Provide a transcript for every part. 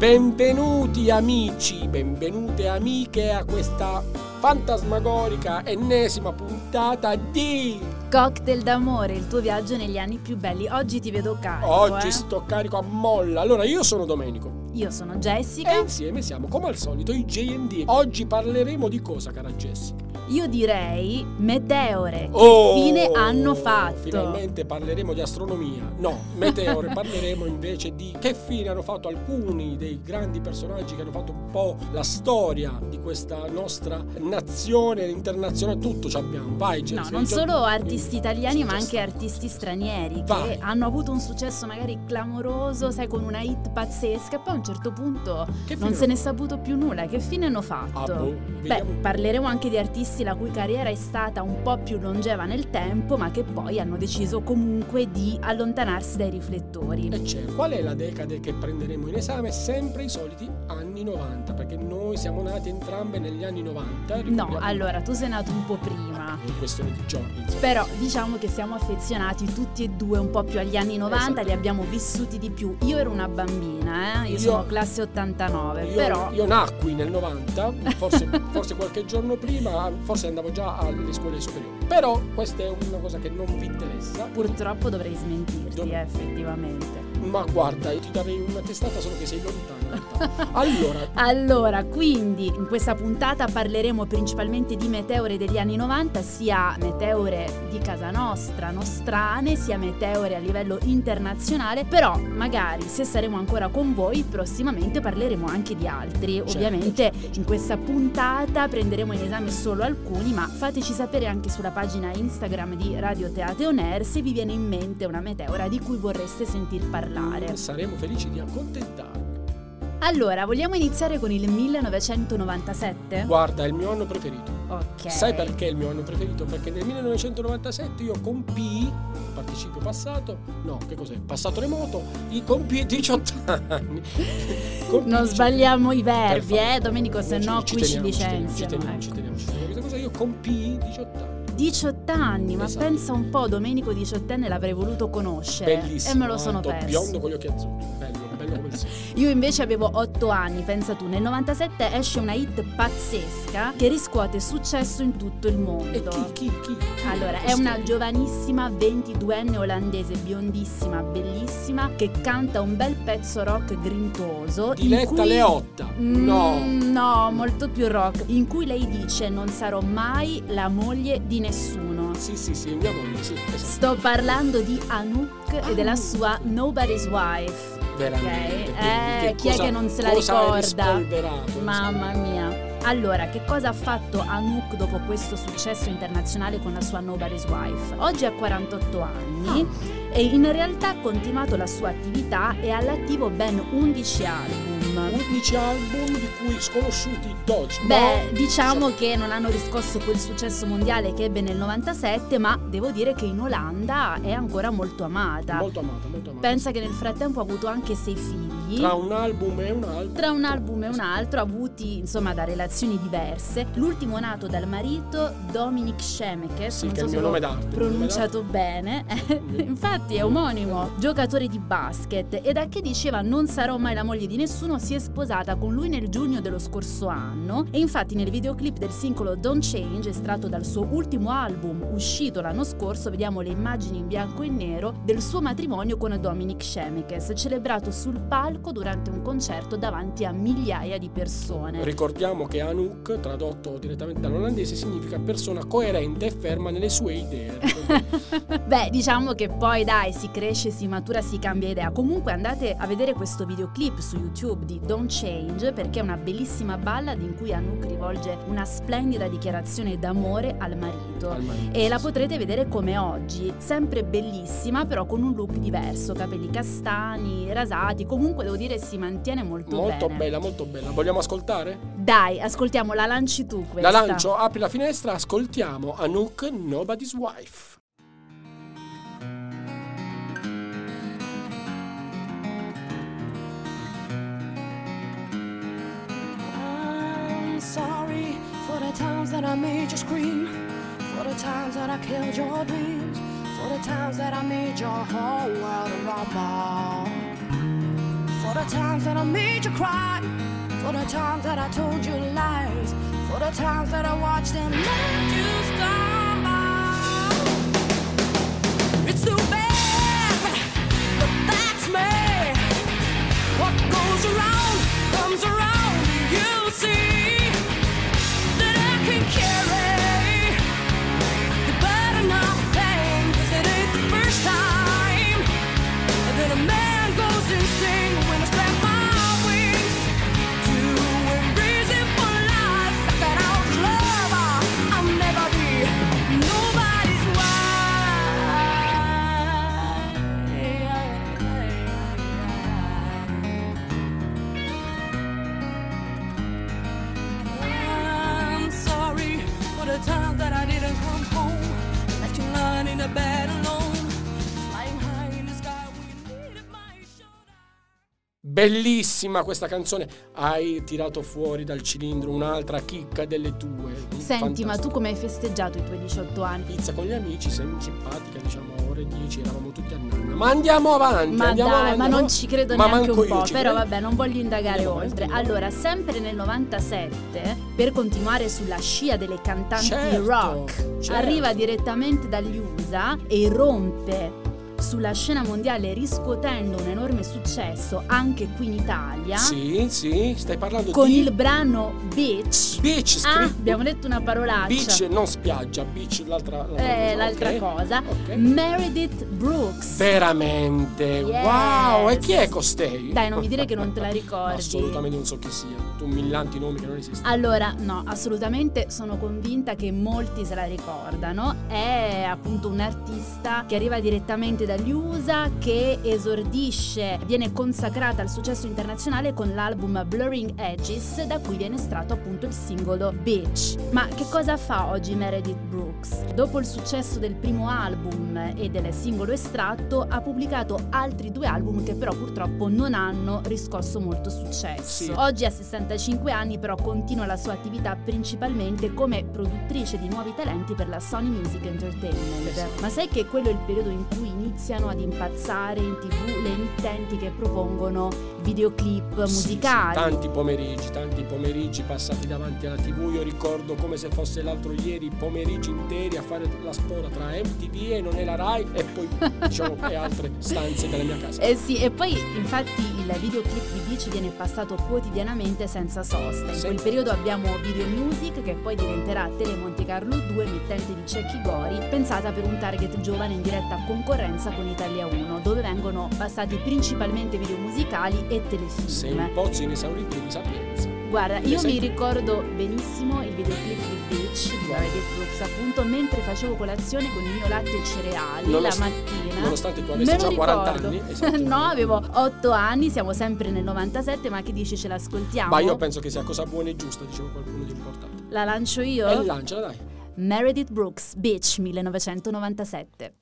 Benvenuti amici, benvenute amiche a questa fantasmagorica ennesima puntata di Cocktail d'amore, il tuo viaggio negli anni più belli. Oggi ti vedo carico. Oggi eh? sto carico a molla. Allora, io sono Domenico. Io sono Jessica. E insieme siamo, come al solito, i JD. Oggi parleremo di cosa, cara Jessica? Io direi meteore. Oh, che fine hanno fatto? Finalmente parleremo di astronomia. No, meteore, parleremo invece di che fine hanno fatto alcuni dei grandi personaggi che hanno fatto un po' la storia di questa nostra nazione internazionale. Tutto ci abbiamo. Vai, No, Jessica. non Gio- solo artisti italiani, ma anche artisti stranieri Vai. che hanno avuto un successo magari clamoroso, sai, con una hit pazzesca, e poi a un certo punto non se ne è saputo più nulla. Che fine hanno Ah, fatto? boh, Beh, parleremo anche di artisti la cui carriera è stata un po' più longeva nel tempo, ma che poi hanno deciso comunque di allontanarsi dai riflettori. E c'è, qual è la decade che prenderemo in esame? Sempre i soliti anni 90, perché noi siamo nati entrambe negli anni 90. No, ricordiamo- allora tu sei nato un po' prima. In questione di giorni, insomma. Però diciamo che siamo affezionati tutti e due un po' più agli anni 90, Esatto. li abbiamo vissuti di più. Io ero una bambina, eh? io, Io- sono classe 89, Io, però io nacqui nel 90, forse, forse qualche giorno prima, forse andavo già alle scuole superiori. Però questa è una cosa che non vi interessa. purtroppo dovrei smentirti, Dov- eh, effettivamente. Ma guarda, io ti darei una testata solo che sei lontano. Allora, Allora, quindi in questa puntata parleremo principalmente di meteore degli anni 90, sia meteore di casa nostra, nostrane, sia meteore a livello internazionale, però magari se saremo ancora con voi prossimamente parleremo anche di altri. Certo, Ovviamente certo, certo. in questa puntata prenderemo in esame solo alcuni, ma fateci sapere anche sulla pagina Instagram di Radio Teate On Air se vi viene in mente una meteora di cui vorreste sentir parlare. saremo felici di accontentarvi. Allora, vogliamo iniziare con il 1997? Guarda, è il mio anno preferito. Ok. Sai perché è il mio anno preferito? Perché nel 1997 io compii, participio passato, no, che cos'è? Passato remoto, io compii 18 anni. Compii Non 18 sbagliamo i verbi, eh, Domenico, se Ci- no ci qui ci teniamo, ci licenziano. Ci teniamo, ecco. ci teniamo, ci teniamo. Questa cosa io compii 18 anni. 18 anni, ma Esatto. pensa un po', Domenico 18enne l'avrei voluto conoscere. Bellissimo. E me lo sono perso. Biondo con gli occhi azzurri. Bello, Io invece avevo 8 anni, pensa tu. Nel 97 esce una hit pazzesca che riscuote successo in tutto il mondo. E chi, chi, chi? chi Allora, è una giovanissima 22enne olandese biondissima, bellissima, che canta un bel pezzo rock grintoso. in Diletta cui- Leotta. No. Mm, no, molto più rock. In cui lei dice: Non sarò mai la moglie di nessuno. Sì, sì, sì, mia moglie, sì, esatto. Sto parlando di Anouk e della Anouk. sua Nobody's Wife. Veramente. Ok, quindi eh, chi è cosa- che non se la ricorda? Mamma mia. Allora, che cosa ha fatto Anouk dopo questo successo internazionale con la sua Nobody's Wife? Oggi ha 48 anni Ah. e in realtà ha continuato la sua attività e ha all'attivo ben 11 album. 11 album di cui sconosciuti 12. Beh, No, diciamo che non hanno riscosso quel successo mondiale che ebbe nel 97, ma devo dire che in Olanda è ancora molto amata. Molto amata, molto amata. Pensa che nel frattempo ha avuto anche sei figli. Tra un album e un altro. Tra un album e un altro, avuti insomma da relazioni diverse. L'ultimo nato dal marito Dominic Shemekes, Sì, non che è so il se mio nome d'arte. il pronunciato bene, infatti è omonimo, giocatore di basket e da che diceva non sarò mai la moglie di nessuno si è sposata con lui nel giugno dello scorso anno e infatti nel videoclip del singolo Don't Change estratto dal suo ultimo album uscito l'anno scorso vediamo le immagini in bianco e nero del suo matrimonio con Dominic Shemekes celebrato sul palco durante un concerto davanti a migliaia di persone. Ricordiamo che Anouk, tradotto direttamente dall'olandese, significa persona coerente e ferma nelle sue idee. Beh, diciamo che poi dai, si cresce, si matura, si cambia idea. Comunque andate a vedere questo videoclip su YouTube di Don't Change perché è una bellissima ballad in cui Anouk rivolge una splendida dichiarazione d'amore al marito. Al marito, E sì, la potrete vedere come oggi, sempre bellissima, però con un look diverso, capelli castani, rasati, comunque devo dire si mantiene molto, Molto bene. bella, molto bella. Vogliamo ascoltare? Dai, ascoltiamo, la lanci tu questa. La lancio, apri la finestra, ascoltiamo Anouk Nobody's Wife. Sorry for the times that I made you scream, for the times that I killed your dreams, for the times that I made your whole world rumble, for the times that I made you cry. For the times that I told you lies. For the times that I watched and let you stumble. It's too bad, but that's me. Bellissima questa canzone. Hai tirato fuori dal cilindro un'altra chicca delle tue. Senti, ma tu Fantastico. come hai festeggiato i tuoi 18 anni? Pizza con gli amici, sei simpatica, diciamo ore 10, eravamo tutti a nanna. Ma andiamo avanti, Ma andiamo dai, avanti. ma non ci credo Ma neanche un po', però vabbè, non voglio indagare Andiamo avanti, oltre. andiamo Allora, sempre nel 97, per continuare sulla scia delle cantanti Certo, rock, certo. arriva direttamente dagli USA e rompe sulla scena mondiale riscuotendo un enorme successo anche qui in Italia Sì, sì, stai parlando con di il brano Beach. beach Ah, scritto- abbiamo detto una parolaccia. Beach non spiaggia, beach l'altra, l'altra Eh, cosa, l'altra ok? cosa. Ok. Meredith Brooks. Veramente, Yes. wow! E chi è costei? Dai, non mi dire che non te la ricordi. Assolutamente non so chi sia. Tu millanti nomi che non esistono. Allora, no, assolutamente sono convinta che molti se la ricordano. È appunto un artista che arriva direttamente dagli USA, che esordisce, viene consacrata al successo internazionale con l'album Blurring Edges, da cui viene estratto appunto il singolo Bitch. Ma che cosa fa oggi Meredith Brooks? Dopo il successo del primo album e del singolo estratto, ha pubblicato altri due album che però purtroppo non hanno riscosso molto successo. Sì. Oggi ha 65 anni, però continua la sua attività principalmente come produttrice di nuovi talenti per la Sony Music Entertainment. Esatto. Ma sai che quello è il periodo in cui iniziano ad impazzare in tv le emittenti che propongono videoclip Sì, sì, musicali? tanti pomeriggi, tanti pomeriggi passati davanti alla TV. Io ricordo come se fosse l'altro ieri, pomeriggi interi a fare la spora tra MTV e non è la Rai e poi diciamo e altre stanze della mia casa. Eh sì, e poi infatti il videoclip di Beach viene passato quotidianamente senza sosta. In Sì. quel periodo abbiamo Video Music che poi diventerà Tele Monte Carlo 2, emittente di Cecchi Gori, pensata per un target giovane in diretta concorrenza con Italia 1, dove vengono passati principalmente video musicali e telefilm. Sei un pozzo inesauribile di sapienza. Guarda, io Sei- mi ricordo benissimo il videoclip di Beach di Meredith Brooks, appunto mentre facevo colazione con il mio latte e cereali Nonost- la mattina. Nonostante tu avessi già 40 ricordo. anni. esatto. no, avevo 8 anni, siamo sempre nel 97, ma che dici ce l'ascoltiamo? Ma io penso che sia cosa buona e giusta, dicevo qualcuno di importante. La lancio io? E lanciala dai. Meredith Brooks, Beach 1997.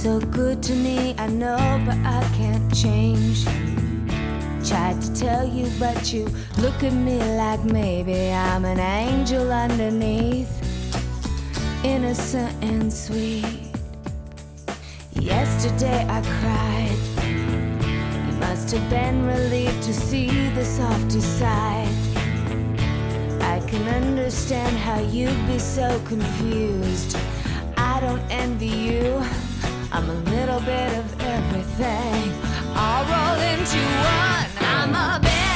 So good to me, I know, but I can't change. Tried to tell you, but you look at me like maybe I'm an angel underneath, innocent and sweet. Yesterday I cried. You must have been relieved to see the softer side. I can understand how you'd be so confused. I don't envy you. I'm a little bit of everything. All rolled into one. I'm a bitch.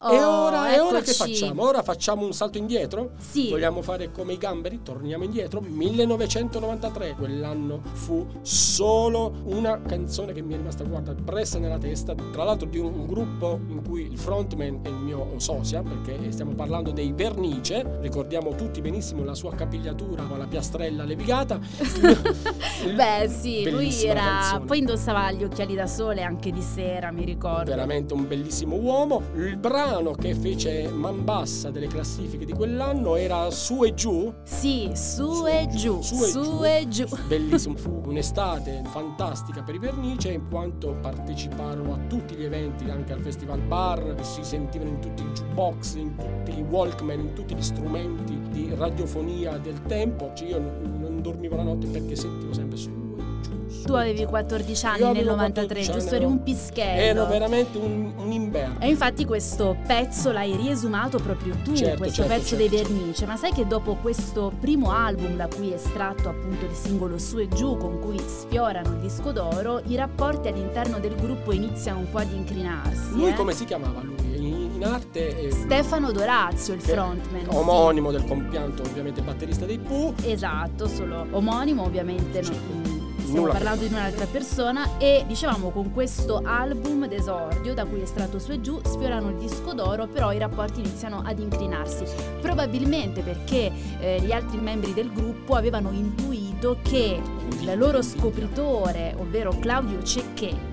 Assured- e Oh, ora, e ora che facciamo? Ora facciamo un salto indietro? Sì. Vogliamo fare come i gamberi? Torniamo indietro. 1993, quell'anno fu solo una canzone che mi è rimasta guarda pressa nella testa. Tra l'altro di un, un gruppo in cui il frontman è il mio sosia, perché stiamo parlando dei Vernice. Ricordiamo tutti benissimo la sua capigliatura con la piastrella levigata. Beh, sì, lui Bellissima era. canzone. Poi indossava gli occhiali da sole anche di sera, mi ricordo. veramente un bellissimo uomo. Il brano che fece man bassa delle classifiche di quell'anno era Su e giù. Sì, su e giù, su e su giù. e giù. Bellissimo, fu un'estate fantastica per i Vernice in quanto parteciparono a tutti gli eventi, anche al Festival Bar, si sentivano in tutti i jukebox, in tutti i Walkman, in tutti gli strumenti di radiofonia del tempo. Cioè, io non dormivo la notte perché sentivo sempre su giù. su Tu avevi giù. 14 anni nel avevo 93, 14 giusto? Eri un ero- pischello. Ero veramente un, un inverno. E infatti questo pezzo l'hai riesumato proprio tu, Certo, questo certo, pezzo certo, dei Vernice, ma sai che dopo questo primo album da cui è estratto appunto il singolo Su e Giù con cui sfiorano il disco d'oro, i rapporti all'interno del gruppo iniziano un po' ad incrinarsi. Lui eh? come si chiamava lui? In, arte Stefano Dorazio, il frontman. sì. Omonimo del compianto ovviamente batterista dei Pooh. Esatto, solo omonimo ovviamente. Sì. non- Stiamo parlando di un'altra persona e dicevamo con questo album d'esordio da cui è estratto su e giù sfiorano il disco d'oro però i rapporti iniziano ad incrinarsi. Probabilmente perché eh, gli altri membri del gruppo avevano intuito che il loro scopritore ovvero Claudio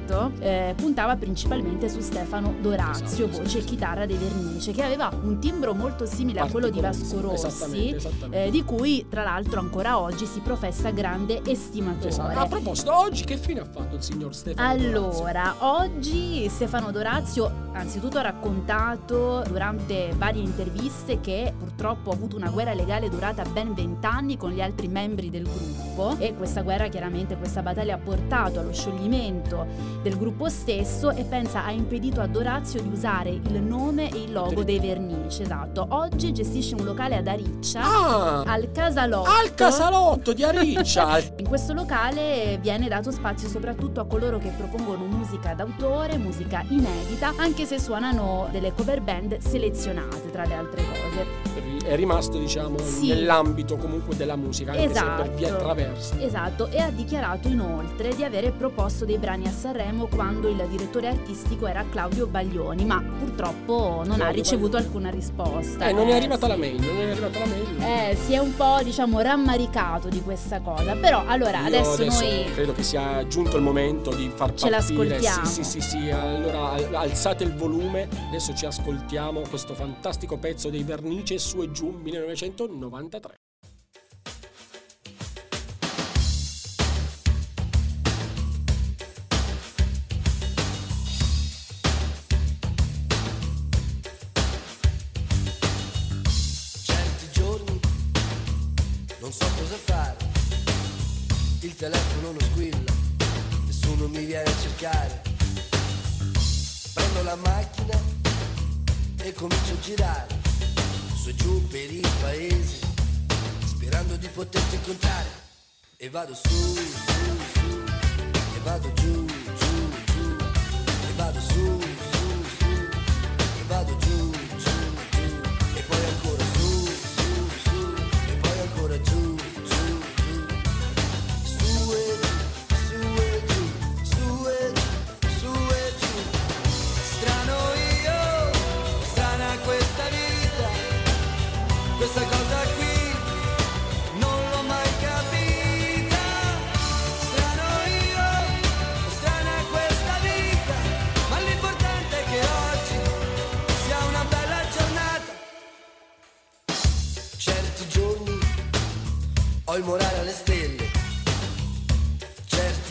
Cecchetto eh, puntava principalmente su Stefano Dorazio Esatto, voce e chitarra dei Vernice che aveva un timbro molto simile a quello di Vasco Rossi Esattamente, esattamente. eh, di cui tra l'altro ancora oggi si professa grande estimatore. Esatto. A proposito, oggi che fine ha fatto il signor Stefano Dorazio? Allora, oggi Stefano Dorazio anzitutto ha raccontato durante varie interviste che purtroppo ha avuto una guerra legale durata ben vent'anni con gli altri membri del gruppo e questa guerra chiaramente, questa battaglia ha portato allo scioglimento del gruppo stesso e pensa ha impedito a Dorazio di usare il nome e il logo dei Vernice, esatto. Oggi gestisce un locale ad Ariccia, Ah, al Casalotto. al casalotto di Ariccia. In questo locale viene dato spazio soprattutto a coloro che propongono musica d'autore, musica inedita, anche se suonano delle cover band selezionate tra le altre cose. È rimasto, diciamo, Sì. nell'ambito comunque della musica, anche Esatto. per via traversa. Esatto, e ha dichiarato inoltre di avere proposto dei brani a Sanremo quando il direttore artistico era Claudio Baglioni, ma purtroppo non ha Claudio ricevuto Baglioni. alcuna risposta. Eh, non è arrivata sì. la mail, non è arrivata la mail. Eh, si è un po', diciamo, rammaricato di questa cosa. Però, allora, Io adesso, noi... credo che sia giunto il momento di far Ce partire. l'ascoltiamo. Sì, sì, sì, sì. Allora al- alzate il volume. Adesso ci ascoltiamo questo fantastico pezzo dei Vernice su e giù 1993. certi giorni non so cosa fare. Il telefono non squilla, nessuno mi viene a cercare. Prendo la macchina e comincio a girare su giù per il paese, sperando di poterti incontrare. E vado su, su, su, e vado giù,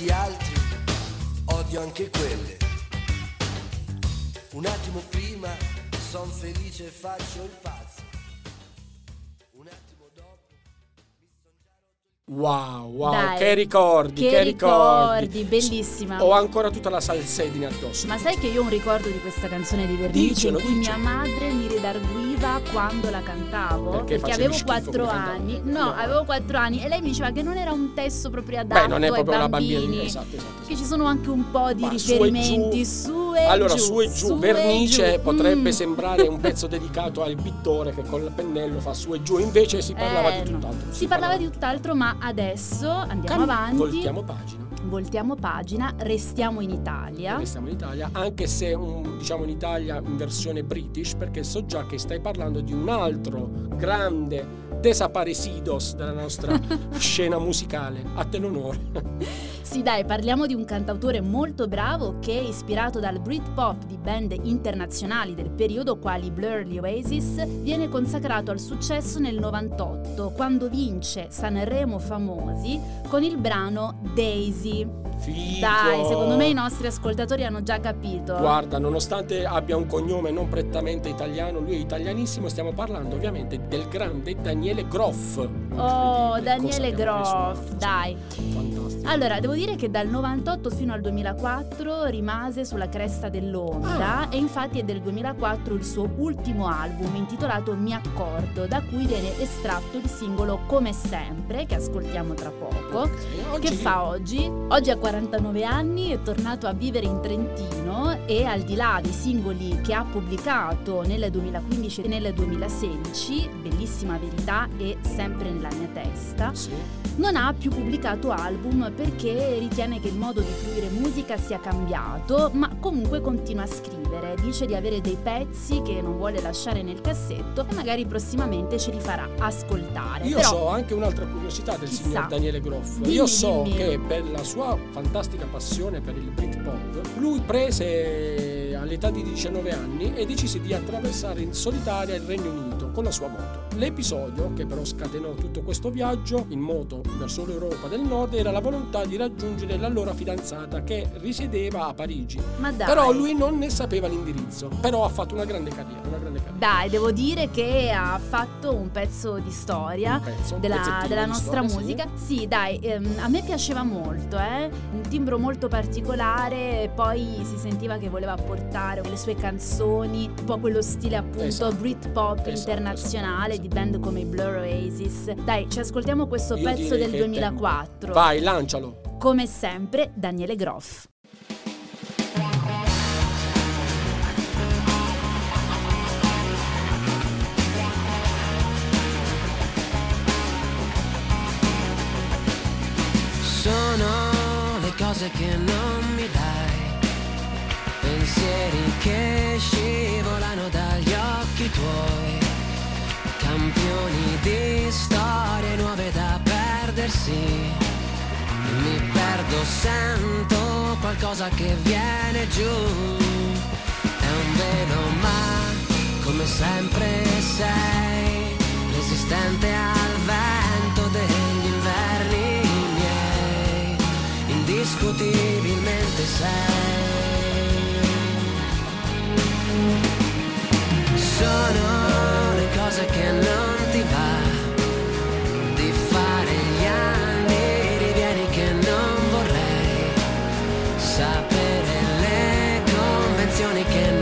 certi altri odio anche quelle. Un attimo prima son felice e faccio il pazzo. Un attimo dopo mi son già rotto il Wow, wow, Dai, che ricordi, che che, ricordi. ricordi, bellissima. Ho ancora tutta la salsedine addosso. Ma sai che io ho un ricordo di questa canzone di Vernice Dicelo, in cui dicelo. mia madre mi redarguiva piaceva quando la cantavo Perché facevi avevo schifo 4 come cantava. anni. No, No. avevo 4 anni e lei mi diceva che non era un testo proprio adatto Beh, non è proprio ai la bambina bambini. di esatto, esatto. Che ci sono anche un po' di Ma su e riferimenti giù. su e Allora, giù. su e giù, su e vernice giù. potrebbe Mm. sembrare un pezzo dedicato al pittore che col pennello fa su e giù, invece si parlava Eh, di tutt'altro. Si parlava di tutt'altro, ma adesso andiamo Cam- avanti. Voltiamo pagina. Voltiamo pagina, restiamo in Italia. Restiamo in Italia, anche se un- diciamo in Italia in versione british, perché so già che stai parlando di un altro grande desaparecidos della nostra scena musicale. A te l'onore. Sì, dai, parliamo di un cantautore molto bravo che, ispirato dal Britpop di band internazionali del periodo quali Blur gli Oasis, viene consacrato al successo nel 98, quando vince Sanremo Famosi con il brano Daisy. Figo. Dai, secondo me i nostri ascoltatori hanno già capito. Guarda, nonostante abbia un cognome non prettamente italiano, lui è italianissimo, stiamo parlando ovviamente del grande Daniele Groff. Oh, Daniele Groff, dai. Fantastico. Allora, devo dire che dal 98 fino al 2004 rimase sulla cresta dell'onda Ah. e infatti è del 2004 il suo ultimo album intitolato Mi accordo, da cui viene estratto il singolo Come sempre, che ascoltiamo tra poco. Ok, Che fa oggi? Oggi ha 49 anni, è tornato a vivere in Trentino e al di là dei singoli che ha pubblicato nel 2015 e nel 2016, bellissima verità e sempre nella mia testa, Sì. non ha più pubblicato album perché ritiene che il modo di fruire musica sia cambiato, ma comunque continua a scrivere. Dice di avere dei pezzi che non vuole lasciare nel cassetto e magari prossimamente ce li farà ascoltare. Io Però so anche un'altra curiosità del Chissà. signor Daniele Groff. Dimmi, Io so dimmi. che per la sua fantastica passione per il Britpop, lui prese all'età di 19 anni e decise di attraversare in solitaria il Regno Unito con la sua moto. L'episodio che però scatenò tutto questo viaggio in moto verso l'Europa del Nord era la volontà di raggiungere l'allora fidanzata che risiedeva a Parigi. ma dai. Però lui non ne sapeva l'indirizzo, però ha fatto una grande carriera, una grande carriera. Dai, devo dire che ha fatto un pezzo di storia. Pezzo, Della, della di nostra storia, sì. musica sì. dai ehm, a me piaceva molto eh? un timbro molto particolare poi si sentiva che voleva portare le sue canzoni un po' quello stile appunto Esatto. Britpop Esatto, internazionale esatto, di band come i Blur Oasis dai ci ascoltiamo questo Io pezzo del che è 2004 tempo. Vai, lancialo. come sempre Daniele Groff Sono le cose che non mi dai, pensieri che perdersi. Mi perdo, sento qualcosa che viene giù, è un velo ma come sempre sei resistente al vento degli inverni miei, indiscutibilmente sei. Sono le cose che non ti va convenzioni che non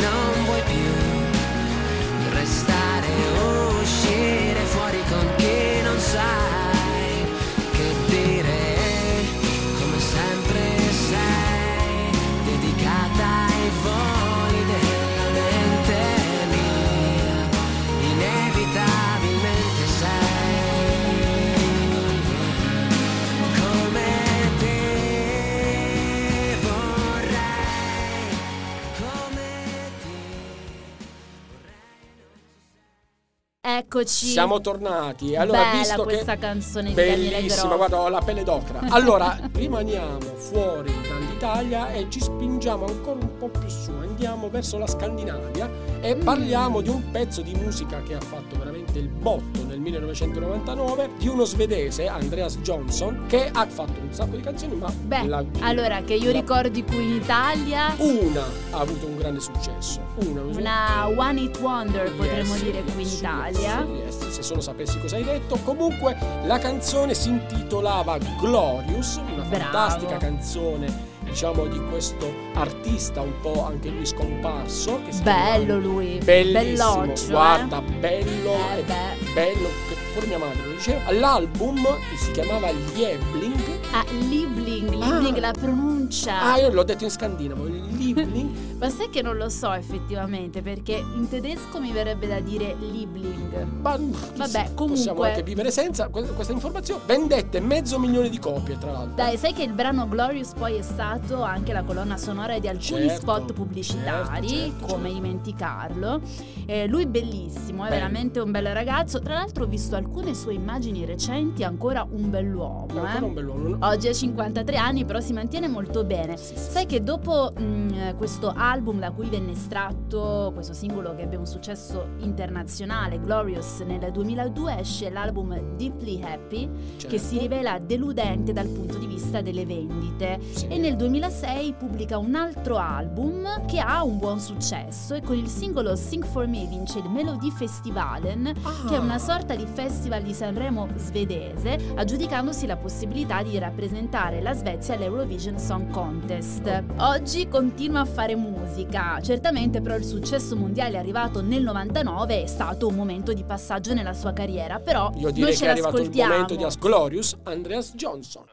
eccoci Siamo tornati. Allora, bella visto questa che canzone bellissima, guarda, ho la pelle d'ocra. Allora, rimaniamo fuori dall'Italia e ci spingiamo ancora un po' più su. Andiamo verso la Scandinavia e parliamo di un pezzo di musica che ha fatto veramente il botto nel 1999 di uno svedese, Andreas Johnson, che ha fatto un sacco di canzoni, ma Beh, la- allora che io la- ricordi qui in Italia una ha avuto un grande successo. Una, una one hit wonder potremmo Yes, dire qui in yes, Italia yes, yes, se solo sapessi cosa hai detto. Comunque la canzone si intitolava Glorious, una Bravo. fantastica canzone diciamo di questo artista un po' anche lui scomparso. Che si chiama- Bello lui, Bellissimo, belloccio. guarda, eh. bello, Eh, bello, pure mia madre lo diceva. L'album che si chiamava Liebling. Ah, Liebling, Liebling Ah. la pronuncia. Ah, io l'ho detto in scandinavo, Liebling. Ma sai che non lo so effettivamente, perché in tedesco mi verrebbe da dire Liebling. Ma Vabbè, possiamo comunque- anche vivere senza que- questa informazione. Vendette mezzo milione di copie, tra l'altro. Dai, sai che il brano Glorious poi è stato anche la colonna sonora di alcuni Certo, spot pubblicitari, certo, certo, come certo. dimenticarlo. Eh, lui bellissimo, è Bello. veramente un bel ragazzo. Tra l'altro ho visto alcune sue immagini recenti, ancora un bell'uomo. Ancora eh. un bell'uomo. Oggi ha 53 anni, però si mantiene molto bene. Sì, sì, Sai che dopo mh, questo album da cui venne estratto, questo singolo che ebbe un successo internazionale, Glorious, nel 2002 esce l'album Deeply Happy, che certo. si rivela deludente dal punto di vista delle vendite. Sì. E nel 2006 pubblica un altro album che ha un buon successo e con il singolo Sing For Me vince il Melody Festivalen, che è una Ah. sorta di festival di Sanremo svedese, aggiudicandosi la possibilità di rappresentare la Svezia all'Eurovision Song Contest. Oggi continua a fare musica, certamente però il successo mondiale arrivato nel 99 è stato un momento di passaggio nella sua carriera, però Io noi direi ce che è arrivato il momento di As Glorious Andreas Johnson.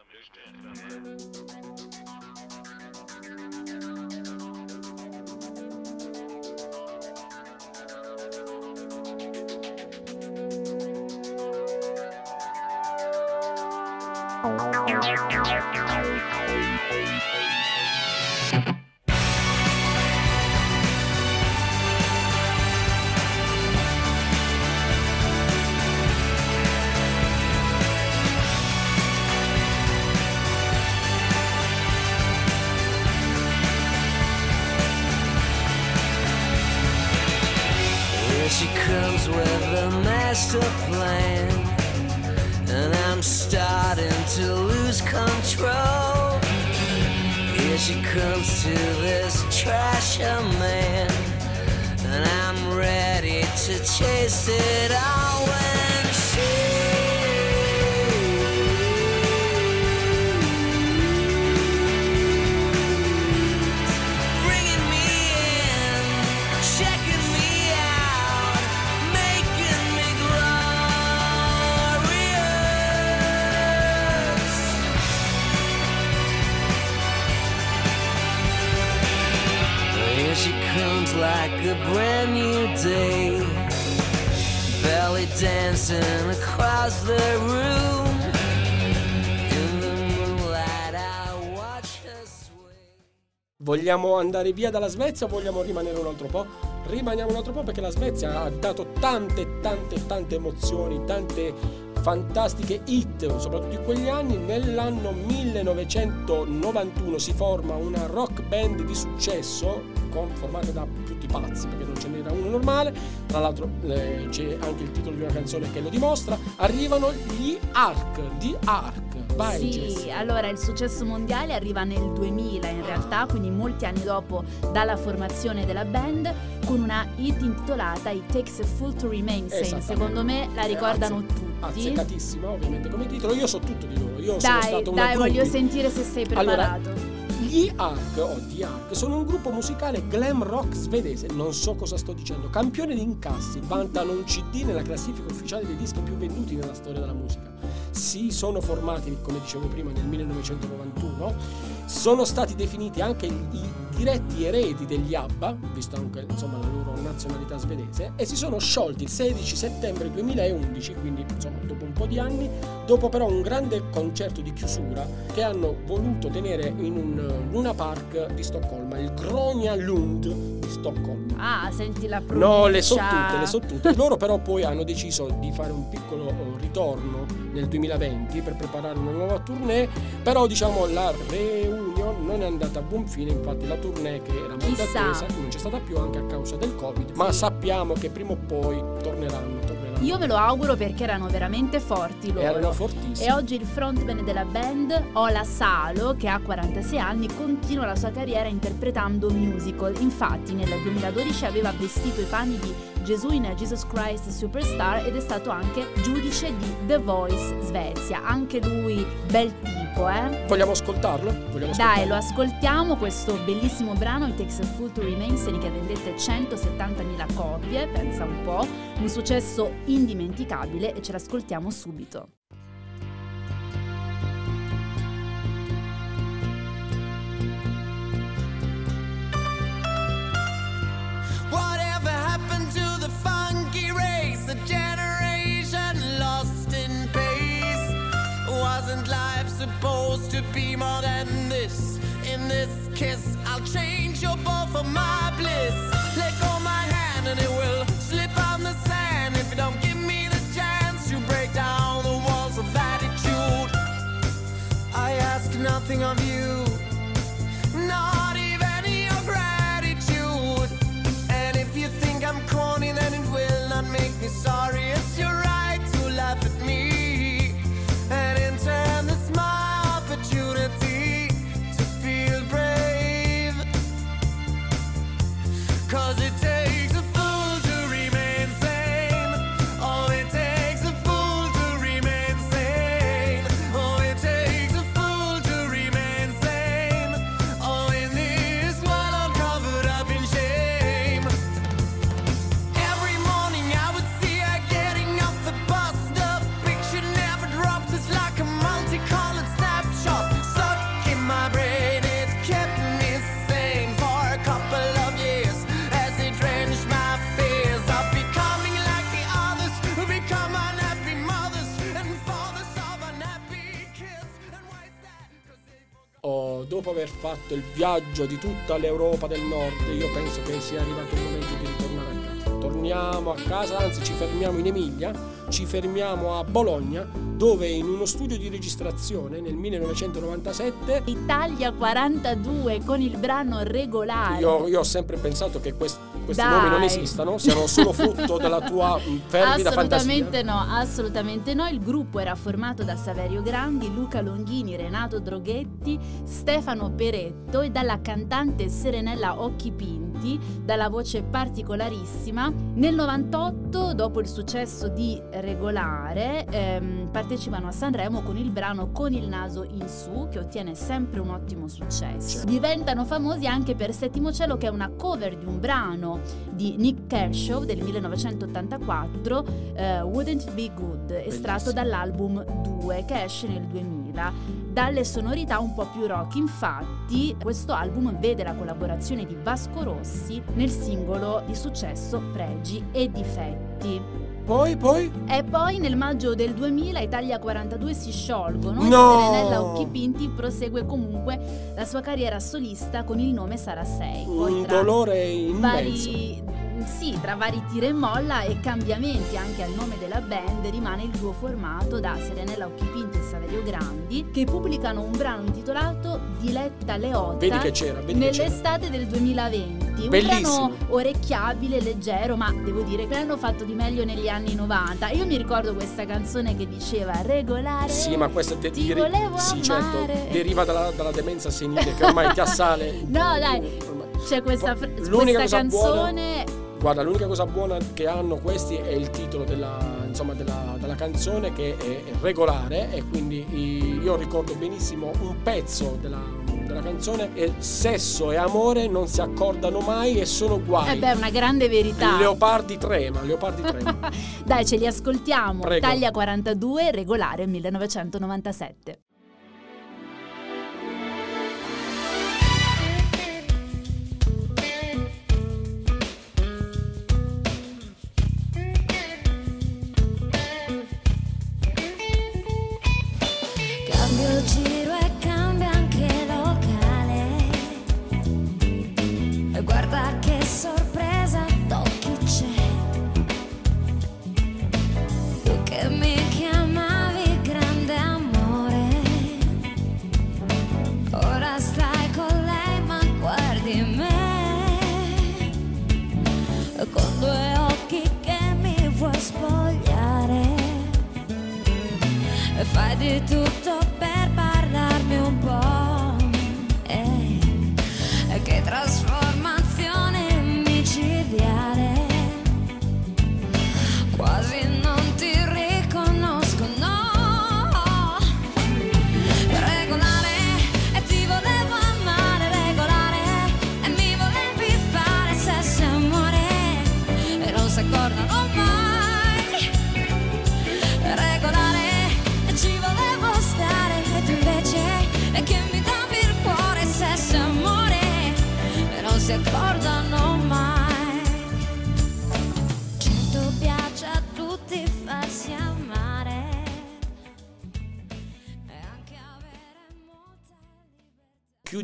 Vogliamo andare via dalla Svezia o vogliamo rimanere un altro po'? Rimaniamo un altro po' perché la Svezia ha dato tante, tante, tante emozioni, tante fantastiche hit, soprattutto in quegli anni. Nell'anno 1991 si forma una rock band di successo, formata da tutti pazzi, perché non ce n'era uno normale. Tra l'altro eh, c'è anche il titolo di una canzone che lo dimostra. Arrivano gli Ark, di Ark. Vai, Sì, allora il successo mondiale arriva nel 2000 in realtà, quindi molti anni dopo dalla formazione della band, con una hit intitolata It Takes a Fool to Remain Sane. Secondo me la Eh, ricordano azze- tutti. Azzeccatissima ovviamente come titolo, io so tutto di loro, io sono Dai, una dai, voglio sentire se sei Allora, preparato. Gli Ark, o The Ark, sono un gruppo musicale glam rock svedese, non so cosa sto dicendo, campione di incassi, vantano un CD nella classifica ufficiale dei dischi più venduti nella storia della musica. Si sono formati, come dicevo prima, nel 1991, sono stati definiti anche i diretti eredi degli ABBA, visto anche insomma, la loro nazionalità svedese, e si sono sciolti il 16 settembre 2011, quindi insomma dopo un po' di anni, dopo però un grande concerto di chiusura che hanno voluto tenere in un Luna Park di Stoccolma, il Gronia Lund di Stoccolma. Ah, senti la pronuncia. No, le so tutte, le so tutte. Loro però poi hanno deciso di fare un piccolo eh, ritorno nel 2020 per preparare una nuova tournée, però diciamo la reunion non è andata a buon fine, infatti la tournée che era molto attesa non c'è stata più anche a causa del Covid, ma sappiamo che prima o poi torneranno, torneranno. Io me lo auguro perché erano veramente forti loro. Erano E fortissimi. oggi il frontman della band, Ola Salo, che ha 46 anni, continua la sua carriera interpretando musical. Infatti nel 2012 aveva vestito i panni di Gesù in Jesus Christ Superstar ed è stato anche giudice di The Voice Svezia. Anche lui bel tipo. eh? Vogliamo ascoltarlo? Vogliamo Dai, ascoltarlo? lo ascoltiamo, questo bellissimo brano, It Takes a Fool to Remain Sane, che vendette 170.000 copie, pensa un po', un successo indimenticabile e ce l'ascoltiamo subito. I'll change your ball for my bliss. Let go my hand and it will slip on the sand. If you don't give me the chance break down the walls of attitude, I ask nothing of you. Not dopo aver fatto il viaggio di tutta l'Europa del Nord, io penso che sia arrivato il momento di ritornare a casa. Torniamo a casa, anzi ci fermiamo in Emilia, ci fermiamo a Bologna, dove in uno studio di registrazione nel 1997 Italia 42 con il brano regolare. io, io ho sempre pensato che quest- questi Dai. nomi non esistano, siano solo frutto della tua fervida Assolutamente fantasia. no, assolutamente no. Il gruppo era formato da Saverio Grandi, Luca Longhini, Renato Droghetti, Stefano Peretto e dalla cantante Serenella Occhi Pinti, dalla voce particolarissima. Nel 98, dopo il successo di Regolare, ehm, partecipano a Sanremo con il brano Con il naso in su, che ottiene sempre un ottimo successo. Diventano famosi anche per Settimo Cielo, che è una cover di un brano di Nick Kershaw del 1984, eh, Wouldn't It Be Good, estratto Bellissimo. dall'album 2 che esce nel 2000. Dalle sonorità un po' più rock, infatti, questo album vede la collaborazione di Vasco Rossi nel singolo di successo Pregi e Difetti. Poi, poi, E poi nel maggio del 2000 Italia 42 si sciolgono No! e Serenella Occhi Pinti prosegue comunque la sua carriera solista con il nome Sara 6. Poi un tra dolore immenso. vari sì, tra vari tira e molla e cambiamenti anche al nome della band rimane il duo formato da Serenella Occhi Pinti e Saverio Grandi che pubblicano un brano intitolato Diletta Leotta Vedi che c'era, vedi che c'era. nell'estate del 2020. Un Bellissimo. brano orecchiabile, leggero, ma devo dire che l'hanno fatto di meglio negli anni 90. Io mi ricordo questa canzone che diceva regolare. Sì, ma questa de- Ti volevo sì, certo, deriva dalla, dalla demenza senile che ormai ti assale. No, dai. Ormai. C'è questa, l'unica questa cosa buona- canzone Guarda, l'unica cosa buona che hanno questi è il titolo della, insomma, della, della canzone che è regolare e quindi io ricordo benissimo un pezzo della, della canzone è sesso e amore non si accordano mai e sono guai. Eh beh, è una grande verità. Leopardi trema, Leopardi trema. Dai, ce li ascoltiamo. Prego. Taglia 42, regolare 1997.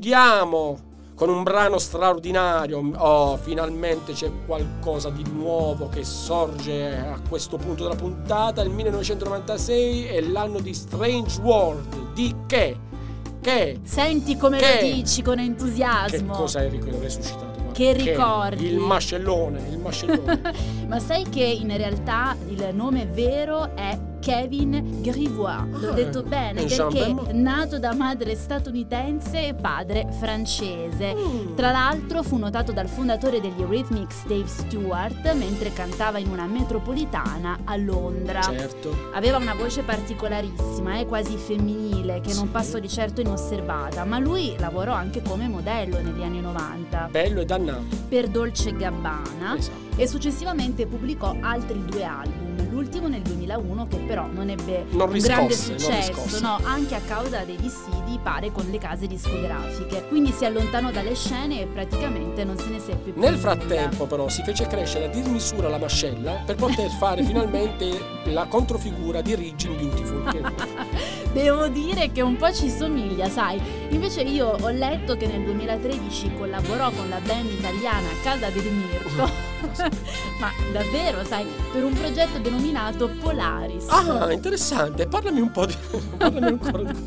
Chiudiamo con un brano straordinario. Oh, finalmente c'è qualcosa di nuovo che sorge a questo punto della puntata. Il 1996 è l'anno di Strange World. Di che? Che? Senti come Che? lo dici con Che entusiasmo. cosa hai resuscitato? Che ricordi. Il mascellone, il mascellone. Ma sai che in realtà il nome vero è Kevin Grivois. L'ho Ah, detto eh, bene pensavo perché bene. nato da madre statunitense e padre francese. Mm. Tra l'altro fu notato dal fondatore degli Eurythmics Dave Stewart mentre cantava in una metropolitana a Londra. certo. Aveva una voce particolarissima, eh, quasi femminile, che non Sì. passò di certo inosservata, ma lui lavorò anche come modello negli anni 90 Bello e dannato. per Dolce Gabbana Esatto. e successivamente pubblicò altri due album, l'ultimo nel 2001 che però non ebbe Non un grande riscosse, successo, no, anche a causa dei dissidi pare con le case discografiche. Quindi si allontanò dalle scene e praticamente non se ne seppe più. Nel frattempo, però, si fece crescere a dismisura la mascella per poter fare finalmente la controfigura di Ridge in Beautiful. che- Devo dire che un po' ci somiglia, sai. Invece io ho letto che nel 2013 collaborò con la band italiana Casa del Mirko. Ma davvero, sai, per un progetto denominato Polaris. Ah, interessante. Parlami un po' di. Parlami ancora di.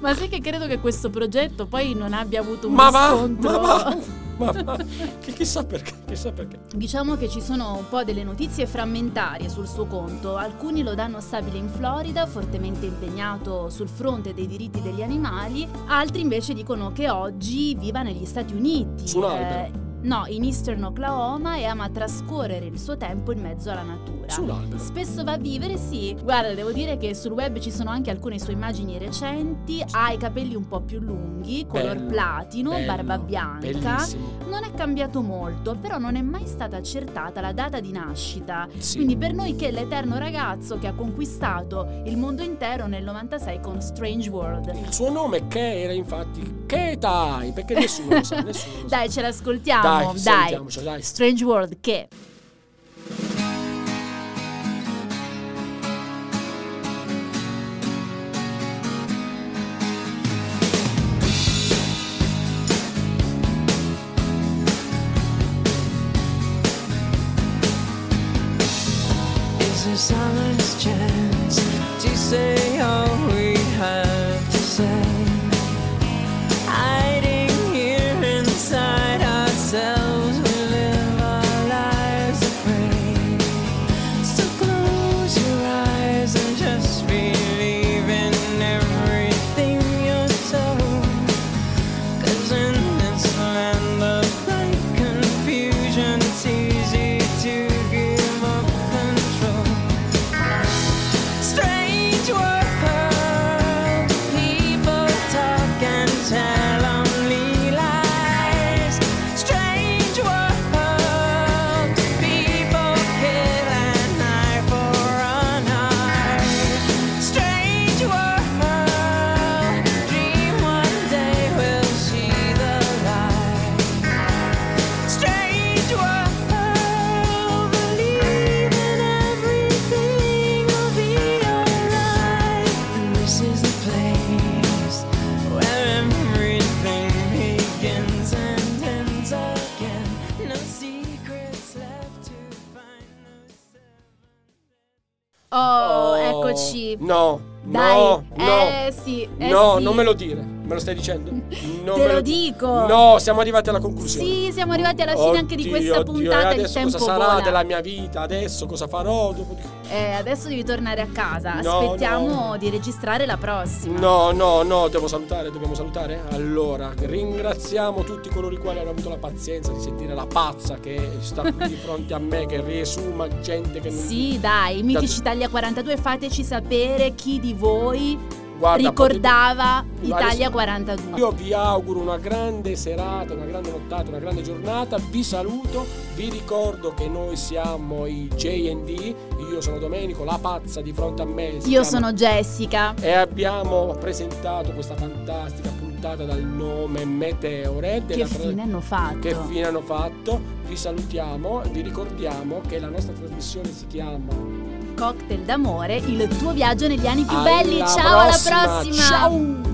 Ma sai che credo che questo progetto poi non abbia avuto un Ma va, riscontro. ma va, ma. Che chissà perché, chissà perché. Diciamo che ci sono un po' delle notizie frammentarie sul suo conto. Alcuni lo danno stabile in Florida, fortemente impegnato sul fronte dei diritti degli animali, altri invece dicono che oggi viva negli Stati Uniti. Su un albero. No, in Eastern Oklahoma e ama trascorrere il suo tempo in mezzo alla natura. Su un albero. Spesso va a vivere, sì. Guarda, devo dire che sul web ci sono anche alcune sue immagini recenti. Ha i capelli un po' più lunghi, color Bello, platino, bello, barba bianca. Bellissimo. Non è cambiato molto, però non è mai stata accertata la data di nascita. Sì. Quindi per noi che è l'eterno ragazzo che ha conquistato il mondo intero nel 96 con Strange World. Il suo nome che era infatti hai? Perché nessuno lo sa, nessuno. Dai, ce l'ascoltiamo, Dai, dai. Strange World che lo stai dicendo? Non Te me lo dico. No, siamo arrivati alla conclusione. Sì, siamo arrivati alla fine anche di Oddio, questa oddio, puntata. Il adesso tempo cosa sarà vola. della mia vita? Adesso cosa farò? Dopo di- Eh, adesso devi tornare a casa. No, Aspettiamo no. di registrare la prossima. No, no, no, devo salutare, dobbiamo salutare? Allora, ringraziamo tutti coloro i quali hanno avuto la pazienza di sentire la pazza che sta qui di fronte a me, che riesuma gente che non... Sì, dai, Mitici Italia 42, fateci sapere chi di voi Guarda, ricordava potete- Italia Guarda, 42. Io vi auguro una grande serata, una grande nottata, una grande giornata, vi saluto, vi ricordo che noi siamo i JD, io sono Domenico, la pazza di fronte a me. Io chiama- sono Jessica. E abbiamo presentato questa fantastica puntata dal nome Meteore. Che tra- fine hanno fatto? Che fine hanno fatto? Vi salutiamo, vi ricordiamo che la nostra trasmissione si chiama Cocktail d'amore, il tuo viaggio negli anni più Alla belli. Ciao, alla prossima. prossima. Ciao!